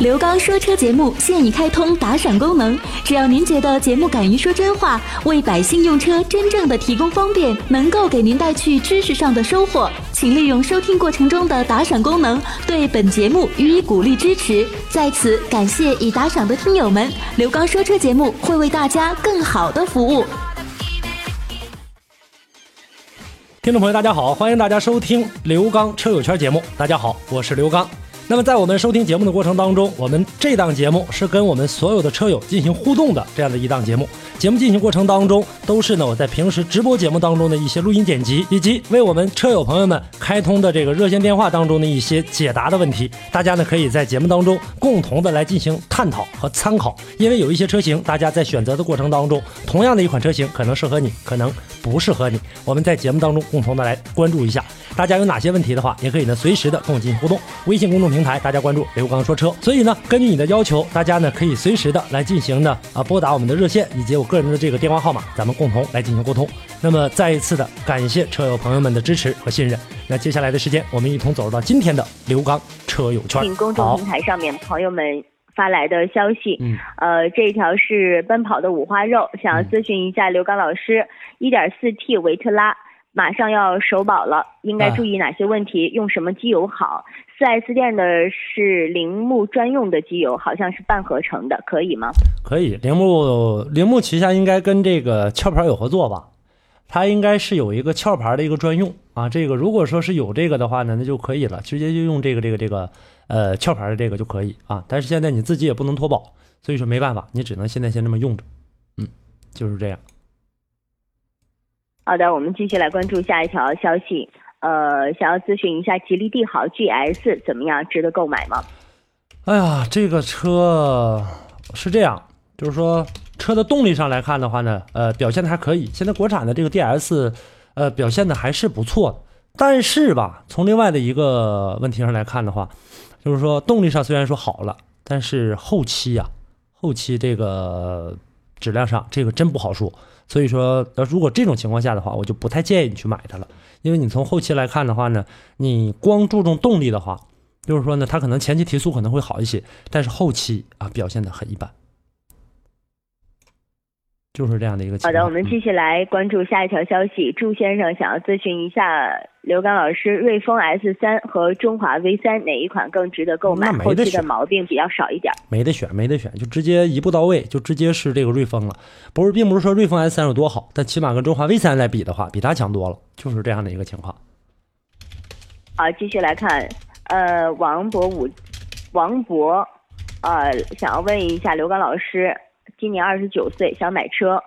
刘刚说车节目现已开通打赏功能，只要您觉得节目敢于说真话，为百姓用车真正的提供方便，能够给您带去知识上的收获，请利用收听过程中的打赏功能，对本节目予以鼓励支持。在此感谢已打赏的听友们，刘刚说车节目会为大家更好的服务。听众朋友，大家好，欢迎大家收听刘刚车友圈节目。大家好，我是刘刚。那么在我们收听节目的过程当中，我们这档节目是跟我们所有的车友进行互动的这样的一档节目。节目进行过程当中，都是呢我在平时直播节目当中的一些录音剪辑，以及为我们车友朋友们开通的这个热线电话当中的一些解答的问题。大家呢可以在节目当中共同的来进行探讨和参考，因为有一些车型，大家在选择的过程当中，同样的一款车型可能适合你，可能不适合你。我们在节目当中共同的来关注一下，大家有哪些问题的话，也可以呢随时的跟我进行互动。微信公众平台大家关注刘刚说车，所以呢根据你的要求，大家呢可以随时的来进行呢啊拨打我们的热线以及我个人的这个电话号码，咱们共同来进行沟通。那么再一次的感谢车友朋友们的支持和信任。那接下来的时间，我们一同走入到今天的刘刚车友圈。请公众平，台上面朋友们发来的消息，嗯呃，这一条是奔跑的五花肉，想要咨询一下刘刚老师，一点四 T 维特拉马上要首保了，应该啊注意哪些问题？用什么机油好？四 S 店的是铃木专用的机油，好像是半合成的，可以吗？可以。铃木铃木旗下应该跟这个壳牌有合作吧？它应该是有一个壳牌的一个专用啊。这个如果说是有这个的话呢，那就可以了，直接就用这个这个这个呃壳牌的这个就可以啊。但是现在你自己也不能脱保，所以说没办法，你只能现在先这么用着。嗯，就是这样。好的，我们继续来关注下一条消息。呃，想要咨询一下吉利帝豪 GS 怎么样，值得购买吗？哎呀，这个车是这样，就是说车的动力上来看的话呢，呃，表现的还可以。现在国产的这个 DS，呃，表现的还是不错。但是吧，从另外的一个问题上来看的话，就是说动力上虽然说好了，但是后期呀、后期这个质量上这个真不好说。所以说，呃，如果这种情况下的话，我就不太建议你去买它了，因为你从后期来看的话呢，你光注重动力的话，就是说呢，它可能前期提速可能会好一些，但是后期啊表现的很一般，就是这样的一个情况。好的，我们继续来关注下一条消息。祝先生想要咨询一下刘刚老师，瑞风 S 三和中华 V 三哪一款更值得购买后期的毛病比较少一点。没得选，没得选，就直接一步到位，就直接是这个瑞风了。不是，并不是说瑞风 S 三有多好，但起码跟中华 V 三来比的话，比它强多了，就是这样的一个情况。好，继续来看，呃，王博武，王博，呃，想要问一下刘刚老师，今年二十九岁，想买车，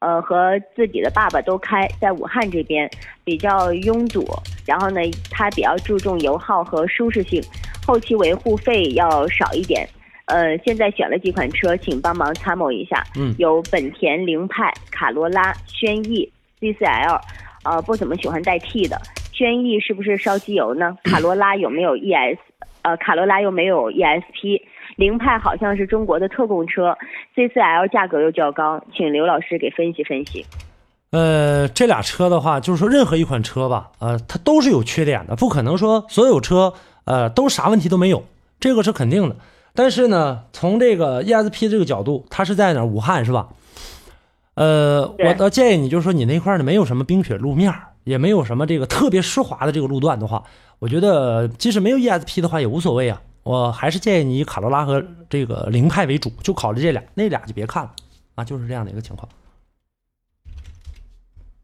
呃，和自己的爸爸都开，在武汉这边比较拥堵，然后呢，他比较注重油耗和舒适性，后期维护费要少一点。呃，现在选了几款车，请帮忙参谋一下。嗯有本田凌派、卡罗拉、轩逸、C4L，呃，不怎么喜欢带 T 的。轩逸是不是烧机油呢？卡罗拉有没有 ES？呃，卡罗拉又没有 ESP？凌派好像是中国的特供车，C4L 价格又较高，请刘老师给分析分析。呃，这俩车的话，就是说任何一款车吧，呃，它都是有缺点的，不可能说所有车呃都啥问题都没有，这个是肯定的。但是呢，从这个 ESP 这个角度，它是在哪？武汉是吧？呃，我倒建议你，就是说你那块呢没有什么冰雪路面，也没有什么这个特别湿滑的这个路段的话，我觉得即使没有 ESP 的话也无所谓啊。我还是建议你以卡罗拉和这个凌派为主，就考虑这俩，那俩就别看了啊，就是这样的一个情况。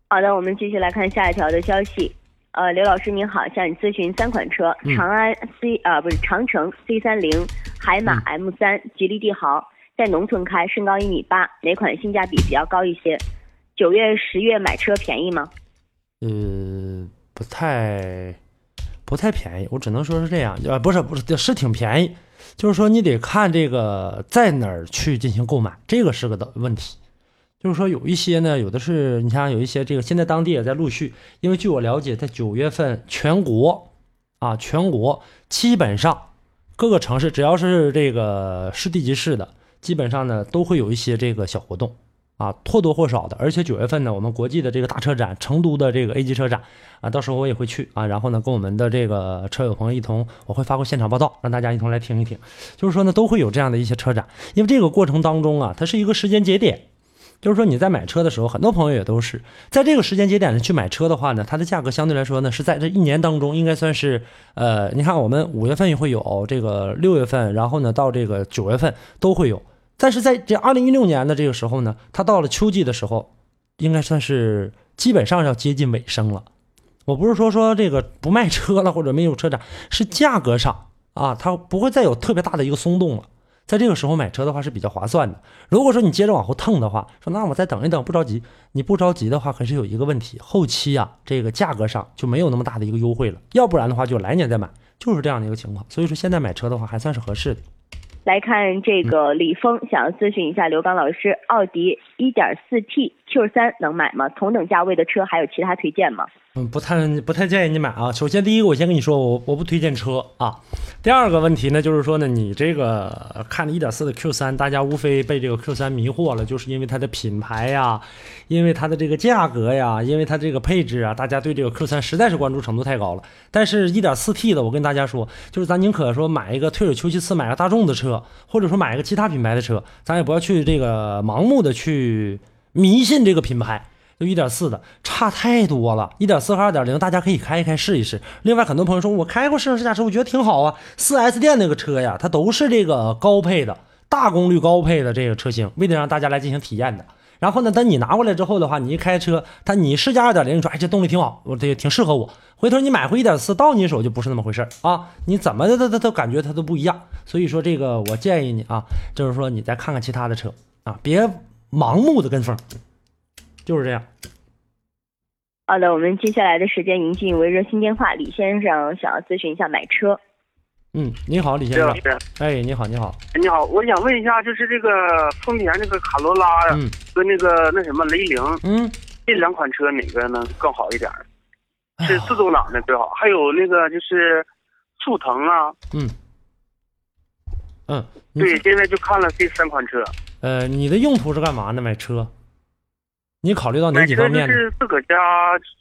好的，我们继续来看下一条的消息。呃，刘老师您好，向你咨询三款车：嗯长安 C 啊、不是长城 C 三零、海马嗯 M 三、吉利帝豪，在农村开，身高一米八，哪款性价比比较高一些？九月、十月买车便宜吗？呃，不太不太便宜，我只能说是这样，呃，不是不是是挺便宜，就是说你得看这个在哪儿去进行购买，这个是个的问题。就是说有一些呢，有的是你像有一些这个现在当地也在陆续，因为据我了解，在九月份全国啊全国基本上各个城市只要是这个市地级市的，基本上呢都会有一些这个小活动啊，或多或少的。而且九月份呢，我们国际的这个大车展，成都的这个 A 级车展啊，到时候我也会去啊。然后呢，跟我们的这个车友朋友一同，我会发过现场报道，让大家一同来听一听。就是说呢，都会有这样的一些车展，因为这个过程当中啊，它是一个时间节点。就是说你在买车的时候，很多朋友也都是在这个时间节点上去买车的话呢，它的价格相对来说呢是在这一年当中应该算是呃，你看我们五月份也会有这个六月份，然后呢到这个九月份都会有，但是在这二零一六年的这个时候呢，它到了秋季的时候，应该算是基本上要接近尾声了。我不是说说这个不卖车了或者没有车展，是价格上啊，它不会再有特别大的一个松动了。在这个时候买车的话是比较划算的。如果说你接着往后腾的话，说那我再等一等，不着急。你不着急的话，可是有一个问题，后期啊，这个价格上就没有那么大的一个优惠了。要不然的话，就来年再买，就是这样的一个情况。所以说现在买车的话还算是合适的。来看这个李峰，想要咨询一下刘刚老师，奥迪 1.4T Q3 能买吗？同等价位的车还有其他推荐吗？嗯，不太不太建议你买啊。首先，第一个我先跟你说，我我不推荐车啊。第二个问题呢，就是说呢，你这个看一点四的 Q 三，大家无非被这个 Q 三迷惑了，就是因为它的品牌呀，因为它的这个价格呀，因为它这个配置啊，大家对这个 Q 三实在是关注程度太高了。但是，一点四 T 的，我跟大家说，就是咱宁可说买一个退而求其次，买个大众的车，或者说买一个其他品牌的车，咱也不要去这个盲目的去去迷信这个品牌。就一点四的差太多了，一点四和二点零，大家可以开一开试一试。另外，很多朋友说我开过试乘试驾车，我觉得挺好啊。四 S 店那个车呀，它都是这个高配的大功率高配的这个车型，为了让大家来进行体验的。然后呢，等你拿过来之后的话，你一开车，它你试驾二点零，你说哎这动力挺好，我这挺适合我。回头你买回一点四到你手就不是那么回事啊，你怎么的都都都感觉它都不一样。所以说这个我建议你啊，就是说你再看看其他的车啊，别盲目的跟风。就是这样。好的，我们接下来的时间迎进一位热心电话，李先生想要咨询一下买车。嗯，你好，李先生。哎，你好，你好。你好，我想问一下，就是这个丰田这个卡罗拉呀，和那个那什么雷凌，嗯，这两款车哪个能更好一点？是自动挡的最好，还有那个就是速腾啊。嗯。嗯。对，现在就看了这三款车。呃，你的用途是干嘛呢？买车？你考虑到哪几方面？是自个家，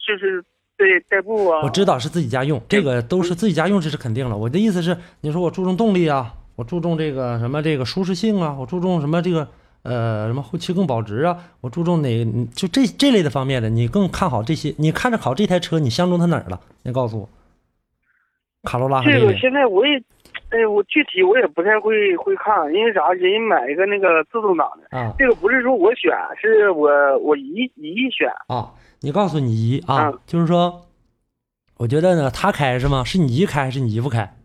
就是对代步啊。我知道是自己家用，这个都是自己家用，这是肯定了。我的意思是，你说我注重动力啊，我注重这个什么这个舒适性啊，我注重什么这个呃什么后期更保值啊，我注重哪就这这类的方面的，你更看好这些？你看着好这台车，你相中它哪儿了？你告诉我。卡罗拉。这个现在我也。哎，我具体我也不太会会看，因为啥？人买一个那个自动挡的啊，这个不是说我选，是我我姨姨选啊。你告诉你姨啊，就是说，我觉得呢，他开是吗？是你姨开还是你姨夫开？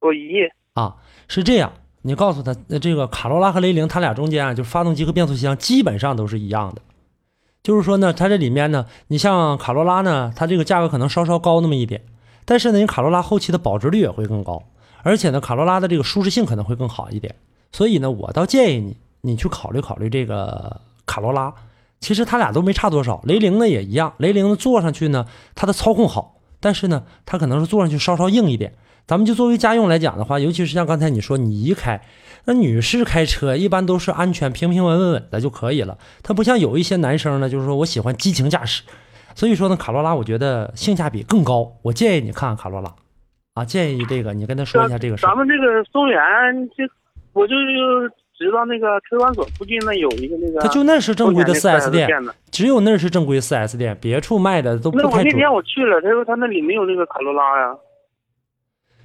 我姨啊，是这样。你告诉他，那这个卡罗拉和雷凌，它俩中间啊，就是发动机和变速箱基本上都是一样的。就是说呢，它这里面呢，你像卡罗拉呢，它这个价格可能稍稍高那么一点，但是呢，你卡罗拉后期的保值率也会更高。而且呢，卡罗拉的这个舒适性可能会更好一点，所以呢，我倒建议你，你去考虑考虑这个卡罗拉。其实它俩都没差多少，雷凌呢也一样，雷凌坐上去呢，它的操控好，但是呢，它可能是坐上去稍稍硬一点。咱们就作为家用来讲的话，尤其是像刚才你说你一开，那女士开车一般都是安全、平平稳稳稳的就可以了。它不像有一些男生呢，就是说我喜欢激情驾驶，所以说呢，卡罗拉我觉得性价比更高，我建议你看看卡罗拉。啊，建议这个你跟他说一下这个事咱们这个松原，这我就知道那个车管所附近那有一个那个，他就那是正规的四 S 店，只有那是正规四 S 店，别处卖的都不太准。那我那天我去了，他说他那里没有那个卡罗拉呀。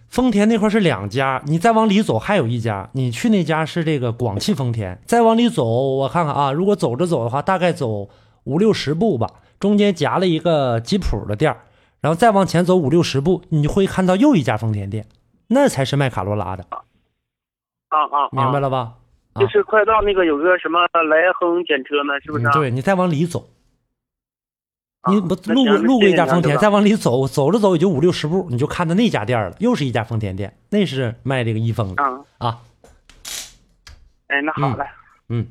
丰田那块是两家，你再往里走还有一家，你去那家是这个广汽丰田。再往里走，我看看啊，如果走着走的话，大概走五六十步吧，中间夹了一个吉普的店儿。然后再往前走五六十步，你会看到又一家丰田店，那才是卖卡罗拉的。啊啊，明白了吧？就是快到那个有个什么来亨检车呢，是不是？对你再往里走，你不路过路过一家丰田，再往里走，走着走也就五六十步，你就看到那家店了，又是一家丰田店，那是卖这个一丰的啊。哎，那好嘞，嗯。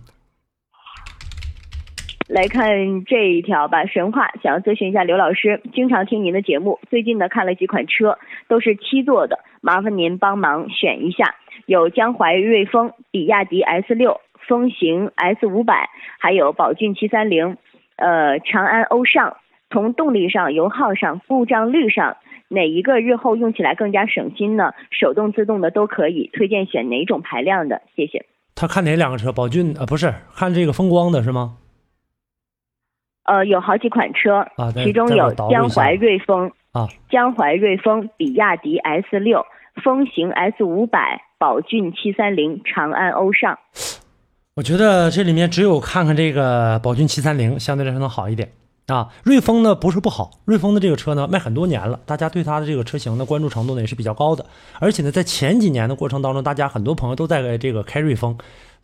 来看这一条吧，神话想要咨询一下刘老师，经常听您的节目，最近呢看了几款车，都是七座的，麻烦您帮忙选一下，有江淮瑞风、比亚迪 S 六、风行 S 五百，还有宝骏七三零，呃，长安欧尚，从动力上、油耗上、故障率上，哪一个日后用起来更加省心呢？手动、自动的都可以，推荐选哪种排量的？谢谢。他看哪两个车？宝骏呃不是，看这个风光的是吗？呃，有好几款车，啊其中有江淮瑞风啊，江淮瑞风、比亚迪 S 六、风行 S 五百、宝骏七三零、长安欧尚。我觉得这里面只有看看这个宝骏七三零相对来说能好一点啊。瑞风呢不是不好，瑞风的这个车呢卖很多年了，大家对它的这个车型的关注程度呢也是比较高的。而且呢，在前几年的过程当中，大家很多朋友都在这个开瑞风，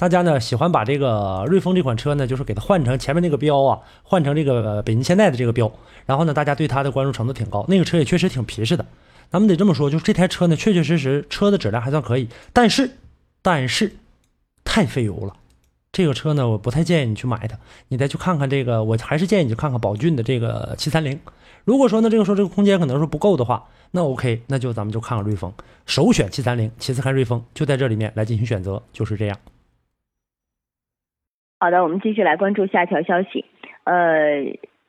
大家呢喜欢把这个瑞风这款车呢，就是给它换成前面那个标啊，换成这个北京现代的这个标，然后呢，大家对它的关注程度挺高，那个车也确实挺皮实的。咱们得这么说，就是这台车呢，确确实实车的质量还算可以，但是，但是太费油了。这个车呢，我不太建议你去买它，你再去看看这个，我还是建议你去看看宝骏的这个七三零。如果说呢，这个时候这个空间可能是不够的话，那 OK，那就咱们就看看瑞风，首选七三零，其次看瑞风，就在这里面来进行选择，就是这样。好的，我们继续来关注下一条消息。呃，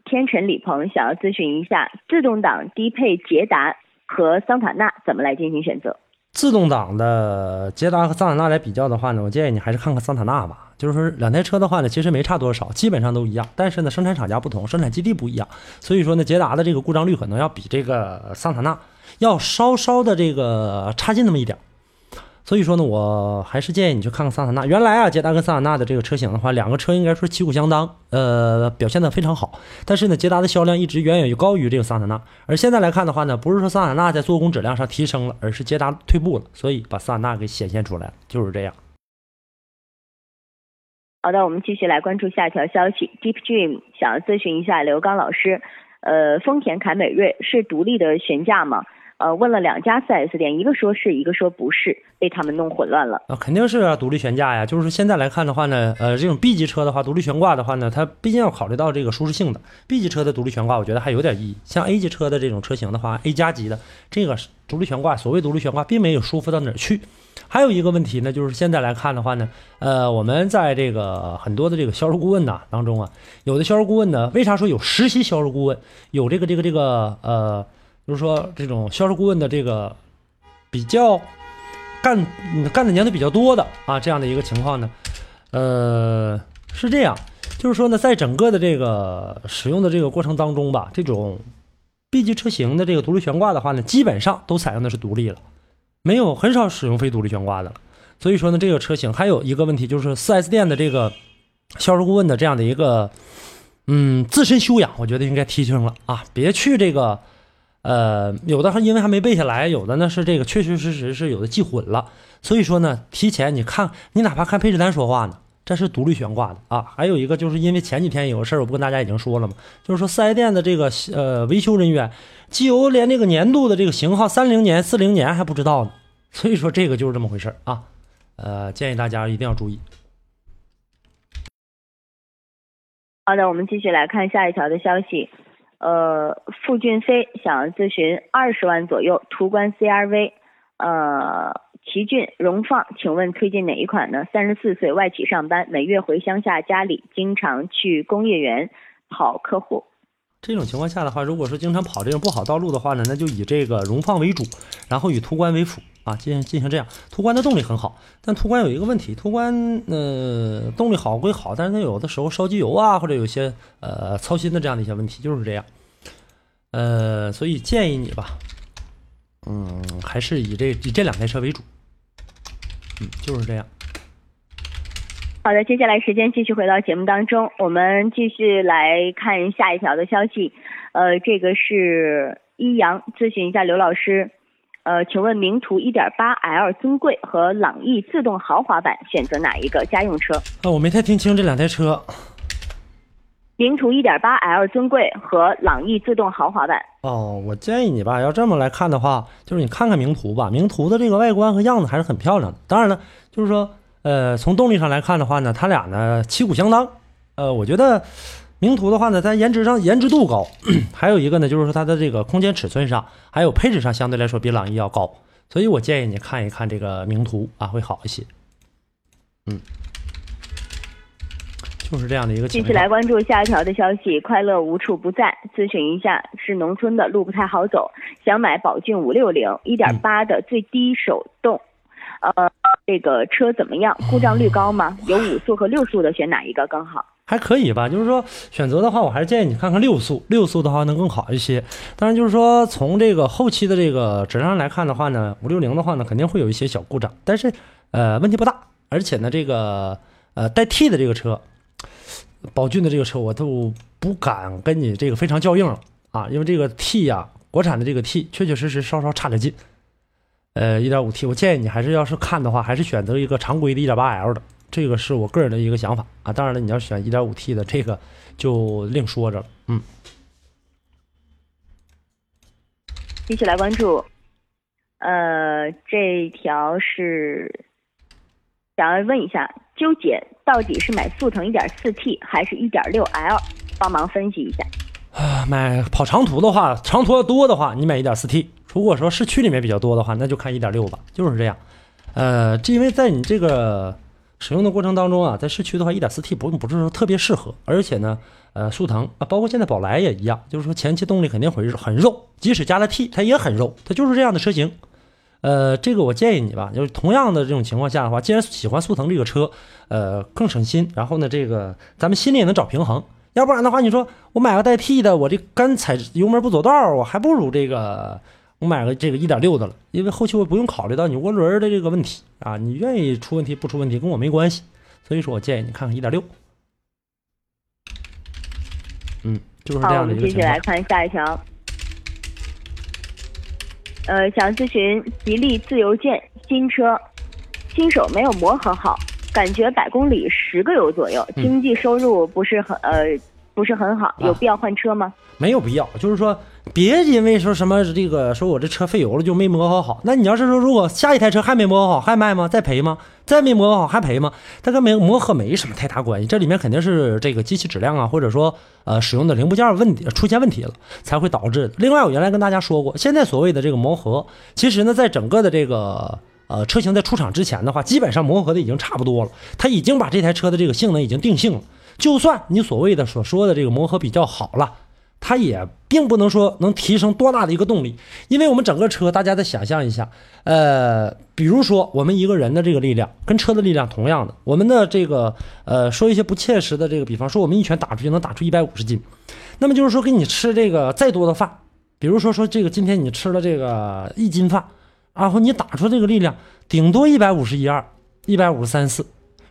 天辰李鹏想要咨询一下，自动挡低配捷达和桑塔纳怎么来进行选择？自动挡的捷达和桑塔纳来比较的话呢，我建议你还是看看桑塔纳吧。就是说两台车的话呢，其实没差多少，基本上都一样。但是呢，生产厂家不同，生产基地不一样，所以说呢，捷达的这个故障率可能要比这个桑塔纳要稍稍的这个差劲那么一点。所以说呢，我还是建议你去看看桑塔纳。原来啊，捷达跟桑塔纳的这个车型的话，两个车应该说旗鼓相当，呃，表现的非常好。但是呢，捷达的销量一直远远高于这个桑塔纳。而现在来看的话呢，不是说桑塔纳在做工质量上提升了，而是捷达退步了，所以把桑塔纳给显现出来了，就是这样。好的，我们继续来关注下一条消息。Deep Dream 想要咨询一下刘刚老师，呃，丰田凯美瑞是独立的悬架吗？呃，问了两家 4S 店，一个说是，一个说不是，被他们弄混乱了。啊，肯定是啊，独立悬架呀。就是现在来看的话呢，呃，这种 B 级车的话，独立悬挂的话呢，它毕竟要考虑到这个舒适性的。B 级车的独立悬挂，我觉得还有点意义。像 A 级车的这种车型的话，A 加级的这个独立悬挂，所谓独立悬挂，并没有舒服到哪儿去。还有一个问题呢，就是现在来看的话呢，呃，我们在这个很多的这个销售顾问呐当中啊，有的销售顾问呢，为啥说有实习销售顾问，有这个这个这个呃，就是说这种销售顾问的这个比较干干的年头比较多的啊，这样的一个情况呢，呃，是这样，就是说呢，在整个的这个使用的这个过程当中吧，这种 B 级车型的这个独立悬挂的话呢，基本上都采用的是独立了。没有很少使用非独立悬挂的，所以说呢，这个车型还有一个问题就是 4S 店的这个销售顾问的这样的一个嗯自身修养，我觉得应该提升了啊，别去这个呃有的还因为还没背下来，有的呢是这个确确实实是有的记混了，所以说呢，提前你看你哪怕看配置单说话呢，这是独立悬挂的啊，还有一个就是因为前几天有个事儿，我不跟大家已经说了吗？就是说四 S 店的这个呃维修人员。机油连这个年度的这个型号三零年、四零年还不知道呢，所以说这个就是这么回事啊。呃，建议大家一定要注意。好的，我们继续来看下一条的消息。呃，付俊飞想要咨询二十万左右途观 CRV，呃，奇骏、荣放，请问推荐哪一款呢？三十四岁，外企上班，每月回乡下家里，经常去工业园跑客户。这种情况下的话，如果说经常跑这种不好道路的话呢，那就以这个荣放为主，然后以途观为辅啊，进进行这样。途观的动力很好，但途观有一个问题，途观呃动力好归好，但是它有的时候烧机油啊，或者有些呃操心的这样的一些问题，就是这样。呃，所以建议你吧，嗯，还是以这以这两台车为主，嗯，就是这样。好的，接下来时间继续回到节目当中，我们继续来看下一条的消息。呃，这个是一阳咨询一下刘老师，呃，请问名图 1.8L 尊贵和朗逸自动豪华版选择哪一个家用车？啊，我没太听清这两台车。名图 1.8L 尊贵和朗逸自动豪华版。哦，我建议你吧，要这么来看的话，就是你看看名图吧，名图的这个外观和样子还是很漂亮的。当然了，就是说。呃，从动力上来看的话呢，它俩呢旗鼓相当。呃，我觉得名图的话呢，它颜值上颜值度高，还有一个呢就是说它的这个空间尺寸上，还有配置上相对来说比朗逸要高，所以我建议你看一看这个名图啊，会好一些。嗯。就是这样的一个情继续来。关注下一条的消息，快乐无处不在。咨询一下，是农村的，路不太好走，想买宝骏五六零一点八的最低手动，呃，这个车怎么样？故障率高吗？有五速和六速的，选哪一个更好？还可以吧，就是说选择的话，我还是建议你看看六速，六速的话能更好一些。当然，就是说从这个后期的这个质量来看的话呢，五六零的话呢，肯定会有一些小故障，但是呃问题不大。而且呢，这个呃带 T 的这个车，宝骏的这个车，我都不敢跟你这个非常较硬了啊，因为这个 T 呀、国产的这个 T 确确实实稍稍差点劲。呃，一点五 T，我建议你还是要是看的话，还是选择一个常规的一点八 L 的。这个是我个人的一个想法啊。当然了，你要选 1.5T 的这个就另说着了。嗯，一起来关注，呃，这条是想要问一下，纠结到底是买速腾 1.4T 还是 1.6L？帮忙分析一下。啊，买跑长途的话，长途要多的话，你买 1.4T；如果说市区里面比较多的话，那就看1.6吧，就是这样。呃，这因为在你这个使用的过程当中啊，在市区的话，1.4T 不不是说特别适合，而且呢，呃，速腾啊，包括现在宝来也一样，就是说前期动力肯定会很肉，即使加了 T，它也很肉，它就是这样的车型。呃，这个我建议你吧，就是同样的这种情况下的话，既然喜欢速腾这个车，呃，更省心，然后呢，这个咱们心里也能找平衡。要不然的话，你说我买个带 T 的，我这干踩油门不走道，我还不如这个我买个这个一点六的了，因为后期我不用考虑到你涡轮的这个问题啊，你愿意出问题不出问题跟我没关系，所以说我建议你看看一点六。嗯，就是这好，我样的们继续来。看下一条。呃，想咨询吉利自由舰新车，新手没有磨合好，感觉百公里十个油左右，嗯经济收入不是很呃不是很好，有啊必要换车吗？没有必要，就是说别因为说什么这个说我这车费油了就没磨合好。那你要是说如果下一台车还没磨合好还卖吗？再赔吗？再没磨合好还赔吗？它跟没磨合没什么太大关系，这里面肯定是这个机器质量啊，或者说呃使用的零部件问题出现问题了，才会导致。另外，我原来跟大家说过，现在所谓的这个磨合，其实呢，在整个的这个。呃，车型在出厂之前的话，基本上磨合的已经差不多了，它已经把这台车的这个性能已经定性了。就算你所谓的所说的这个磨合比较好了，它也并不能说能提升多大的一个动力，因为我们整个车，大家再想象一下，呃，比如说我们一个人的这个力量跟车的力量同样的，我们的这个呃说一些不切实的这个，比方说我们一拳打出去能打出一百五十斤，那么就是说给你吃这个再多的饭，比如说说这个今天你吃了这个一斤饭，然后你打出这个力量顶多一百五十一二，一百五十三四。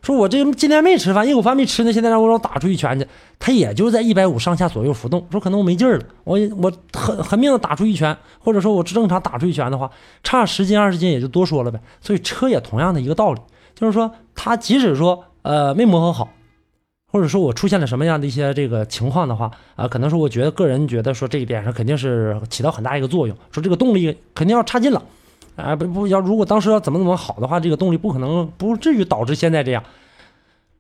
说我这今天没吃饭，一口饭没吃呢，现在让我让我打出一拳去，他也就在一百五上下左右浮动。说可能我没劲儿了，我我狠狠命的打出一拳，或者说我正常打出一拳的话，差十斤二十斤也就多说了呗。所以车也同样的一个道理，就是说它即使说呃没磨合好，或者说我出现了什么样的一些这个情况的话啊、可能说我觉得个人觉得说这一点上肯定是起到很大一个作用，说这个动力肯定要差劲了。啊，不不要，如果当时要怎么怎么好的话，这个动力不可能不至于导致现在这样。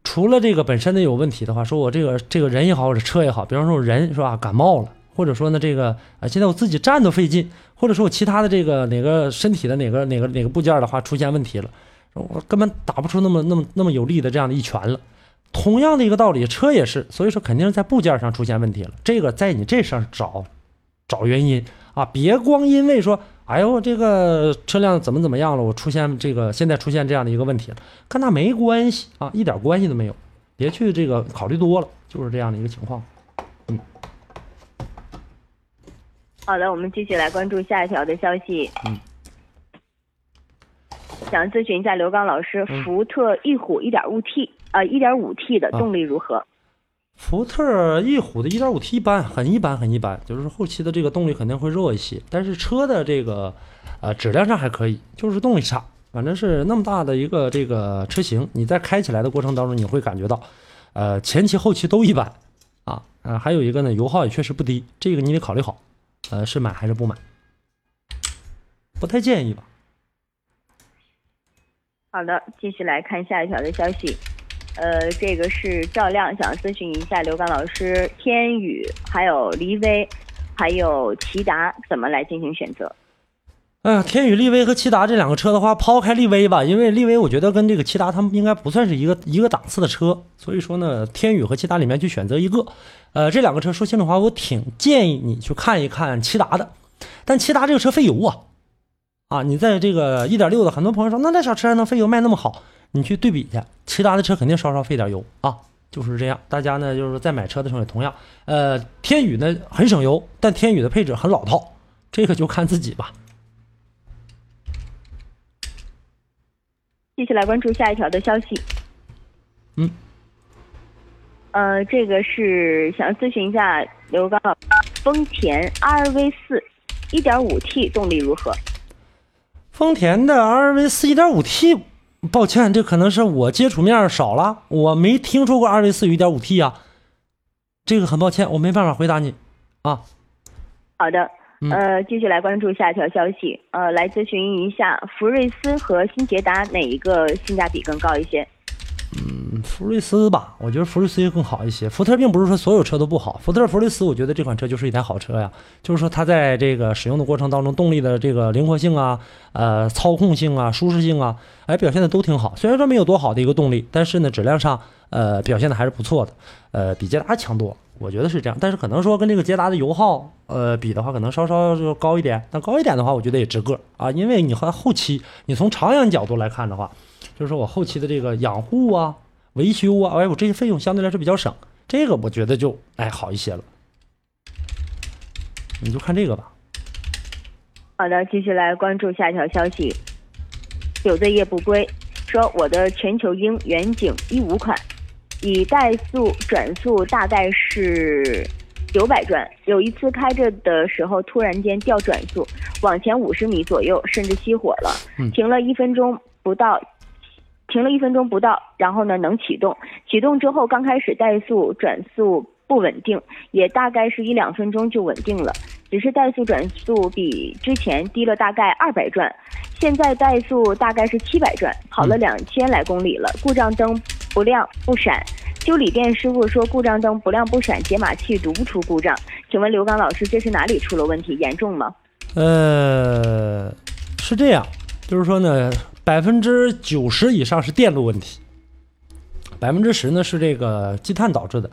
除了这个本身的有问题的话，说我这个这个人也好，或者车也好，比方说我人是吧感冒了，或者说呢这个啊现在我自己站都费劲，或者说我其他的这个哪个身体的哪个哪个哪个部件的话出现问题了，我根本打不出那么那么那么有力的这样的一拳了。同样的一个道理，车也是，所以说肯定是在部件上出现问题了。这个在你这上找找原因啊，别光因为说，哎呦，这个车辆怎么怎么样了，我出现这个现在出现这样的一个问题了，跟他没关系啊，一点关系都没有。别去这个考虑多了，就是这样的一个情况。嗯好的，我们继续来关注下一条的消息。嗯。想咨询一下刘刚老师，嗯福特翼虎 1.5T 啊呃 1.5T 的啊动力如何？福特翼虎的 1.5T 一般，很一般，很一般，就是后期的这个动力肯定会弱一些，但是车的这个呃质量上还可以，就是动力差。反正是那么大的一个这个车型，你在开起来的过程当中，你会感觉到，呃，前期后期都一般啊。呃，还有一个呢，油耗也确实不低，这个你得考虑好，呃，是买还是不买？不太建议吧。好的，继续来看下一条的消息。呃，这个是赵亮想咨询一下刘刚老师，天宇、还有骊威、还有骐达怎么来进行选择？哎呀，天宇力威和骐达这两个车的话，抛开力威吧，因为力威我觉得跟这个骐达他们应该不算是一个一个档次的车，所以说呢，天宇和骐达里面去选择一个。呃，这两个车说心里话，我挺建议你去看一看骐达的，但骐达这个车费油啊，啊，你在这个一点六的，很多朋友说那那小车还能费油卖那么好，你去对比一下，其他的车肯定稍稍费点油啊，就是这样。大家呢就是在买车的时候也同样，呃，天宇呢很省油，但天宇的配置很老套，这个就看自己吧。继续来关注下一条的消息。嗯，呃，这个是想咨询一下刘刚老师，丰田 RV 四 1.5T 动力如何？丰田的 RV 四 1.5T，抱歉，这可能是我接触面少了，我没听说过二 V 四 1.5T 啊，这个很抱歉，我没办法回答你啊。好的。嗯呃，继续来关注下一条消息。呃，来咨询一下福睿斯和新捷达哪一个性价比更高一些？福睿斯吧，我觉得福睿斯更好一些。福特并不是说所有车都不好，福特福睿斯，我觉得这款车就是一台好车呀。就是说它在这个使用的过程当中，动力的这个灵活性啊，呃，操控性啊，舒适性啊，哎，表现的都挺好。虽然说没有多好的一个动力，但是呢，质量上呃表现的还是不错的，呃，比捷达强多。我觉得是这样，但是可能说跟这个捷达的油耗，呃，比的话，可能稍稍就高一点。但高一点的话，我觉得也值个啊，因为你和后期，你从长远角度来看的话，就是说我后期的这个养护啊、维修啊，哎，我这些费用相对来说比较省，这个我觉得就哎好一些了。你就看这个吧。好的，继续来关注下一条消息。酒醉夜不归说，我的全球鹰远景一五款，以怠速转速大概是九百转，有一次开着的时候突然间掉转速，往前五十米左右，甚至熄火了嗯，停了一分钟不到。停了一分钟不到，然后呢能启动，启动之后刚开始怠速转速不稳定，也大概是一两分钟就稳定了。只是怠速转速比之前低了大概二百转，现在怠速大概是七百转，跑了两千来公里了。故障灯不亮不闪，修理店师傅说故障灯不亮不闪，解码器读不出故障。请问刘刚老师，这是哪里出了问题？严重吗？呃，是这样，就是说呢，百分之九十以上是电路问题，百分之十呢是这个积碳导致的。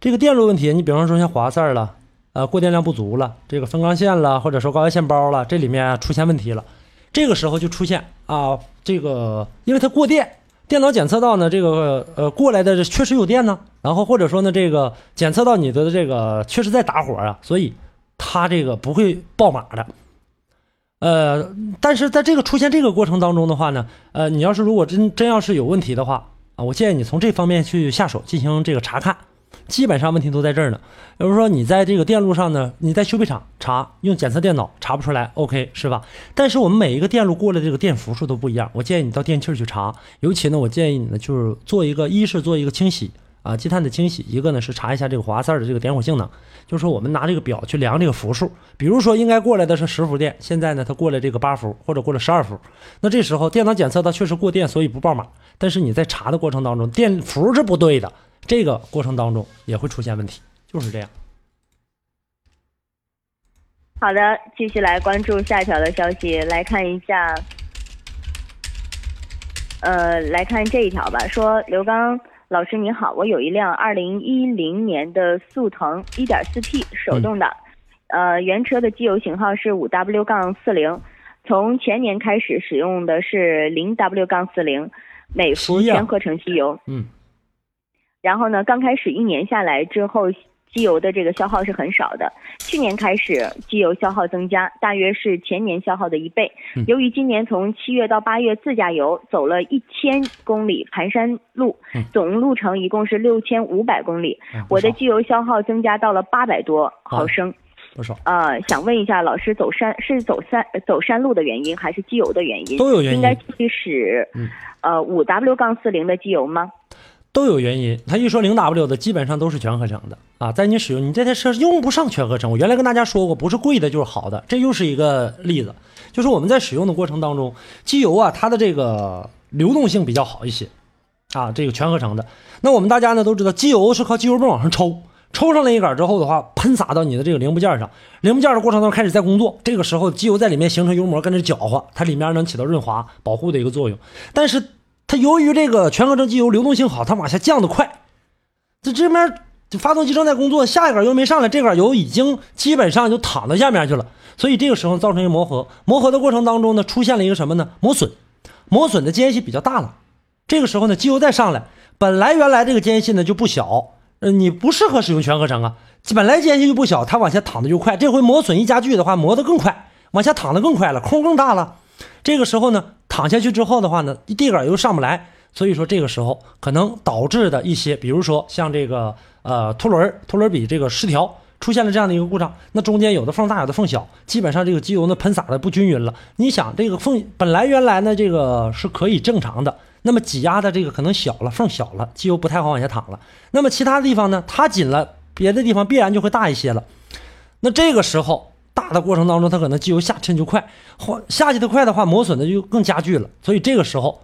这个电路问题，你比方说像滑塞了，呃，过电量不足了，这个分缸线了，或者说高压线包了，这里面出现问题了，这个时候就出现啊，这个因为它过电，电脑检测到呢，这个呃过来的确实有电呢，然后或者说呢，这个检测到你的这个确实在打火啊，所以它这个不会爆码的。呃，但是在这个出现这个过程当中的话呢，呃，你要是如果真真要是有问题的话啊，我建议你从这方面去下手进行这个查看，基本上问题都在这儿呢。比如说你在这个电路上呢，你在修配厂查，用检测电脑查不出来，OK 是吧？但是我们每一个电路过来这个电伏数都不一样，我建议你到电器去查，尤其呢，我建议你呢就是做一个，一是做一个清洗。啊，积碳的清洗，一个呢是查一下这个滑塞的这个点火性能，就是说我们拿这个表去量这个伏数，比如说应该过来的是十伏电，现在呢它过来这个八伏或者过了十二伏，那这时候电脑检测它确实过电，所以不报码，但是你在查的过程当中电伏是不对的，这个过程当中也会出现问题，就是这样。好的，继续来关注下一条的消息，来看一下，呃，来看这一条吧。说刘刚老师您好，我有一辆二零一零年的速腾一点四 T 手动挡，呃，原车的机油型号是五 W 杠四零，从前年开始使用的是零 W 杠四零，美孚全合成机油。嗯，然后呢，刚开始一年下来之后，机油的这个消耗是很少的。去年开始，机油消耗增加，大约是前年消耗的一倍。嗯由于今年从七月到八月自驾游走了一千公里盘山路嗯，总路程一共是六千五百公里，我的机油消耗增加到了八百多毫升。不少呃，想问一下老师，走山是走山走山路的原因，还是机油的原因？都有原因应该继续使嗯呃五 W 杠四零的机油吗？都有原因。他一说零 W 的，基本上都是全合成的啊。在你使用，你这台车用不上全合成。我原来跟大家说过，不是贵的就是好的，这又是一个例子。就是我们在使用的过程当中，机油啊，它的这个流动性比较好一些啊，这个全合成的。那我们大家呢都知道，机油是靠机油泵往上抽，抽上了一杆之后的话，喷洒到你的这个零部件上，零部件的过程当中开始在工作，这个时候机油在里面形成油膜，跟着搅和，它里面能起到润滑保护的一个作用。但是由于这个全合成机油流动性好，它往下降的快，这这边发动机正在工作，下一杆油没上来，这杆油已经基本上就躺到下面去了，所以这个时候造成一个磨合，磨合的过程当中呢，出现了一个什么呢？磨损，磨损的间隙比较大了。这个时候呢，机油再上来，本来原来这个间隙呢就不小。呃，你不适合使用全合成啊，本来间隙就不小，它往下淌的就快。这回磨损一加剧的话，磨得更快，往下淌的更快了，空更大了。这个时候呢，躺下去之后的话呢，地杆又上不来，所以说这个时候可能导致的一些，比如说像这个呃凸轮凸轮比这个失调，出现了这样的一个故障，那中间有的缝大，有的缝小，基本上这个机油呢喷洒的不均匀了。你想这个缝本来原来呢这个是可以正常的。那么挤压的这个可能小了，缝小了，机油不太好往下淌了。那么其他地方呢，它紧了，别的地方必然就会大一些了。那这个时候大的过程当中，它可能机油下沉就快，或下去的快的话，磨损的就更加剧了。所以这个时候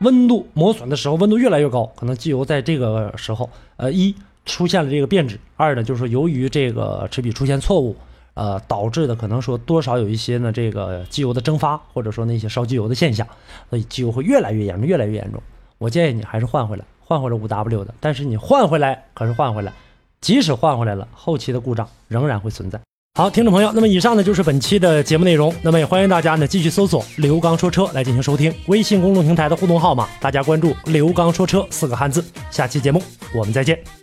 温度磨损的时候，温度越来越高，可能机油在这个时候，呃，一出现了这个变质，二呢就是说由于这个齿比出现错误。呃，导致的可能说多少有一些呢，这个机油的蒸发，或者说那些烧机油的现象，所以机油会越来越严重，越来越严重。我建议你还是换回来，换回来五 W 的。但是你换回来可是换回来，即使换回来了，后期的故障仍然会存在。好，听众朋友，那么以上呢就是本期的节目内容。那么也欢迎大家呢继续搜索“刘刚说车”来进行收听。微信公众平台的互动号码，大家关注“刘刚说车”四个汉字。下期节目我们再见。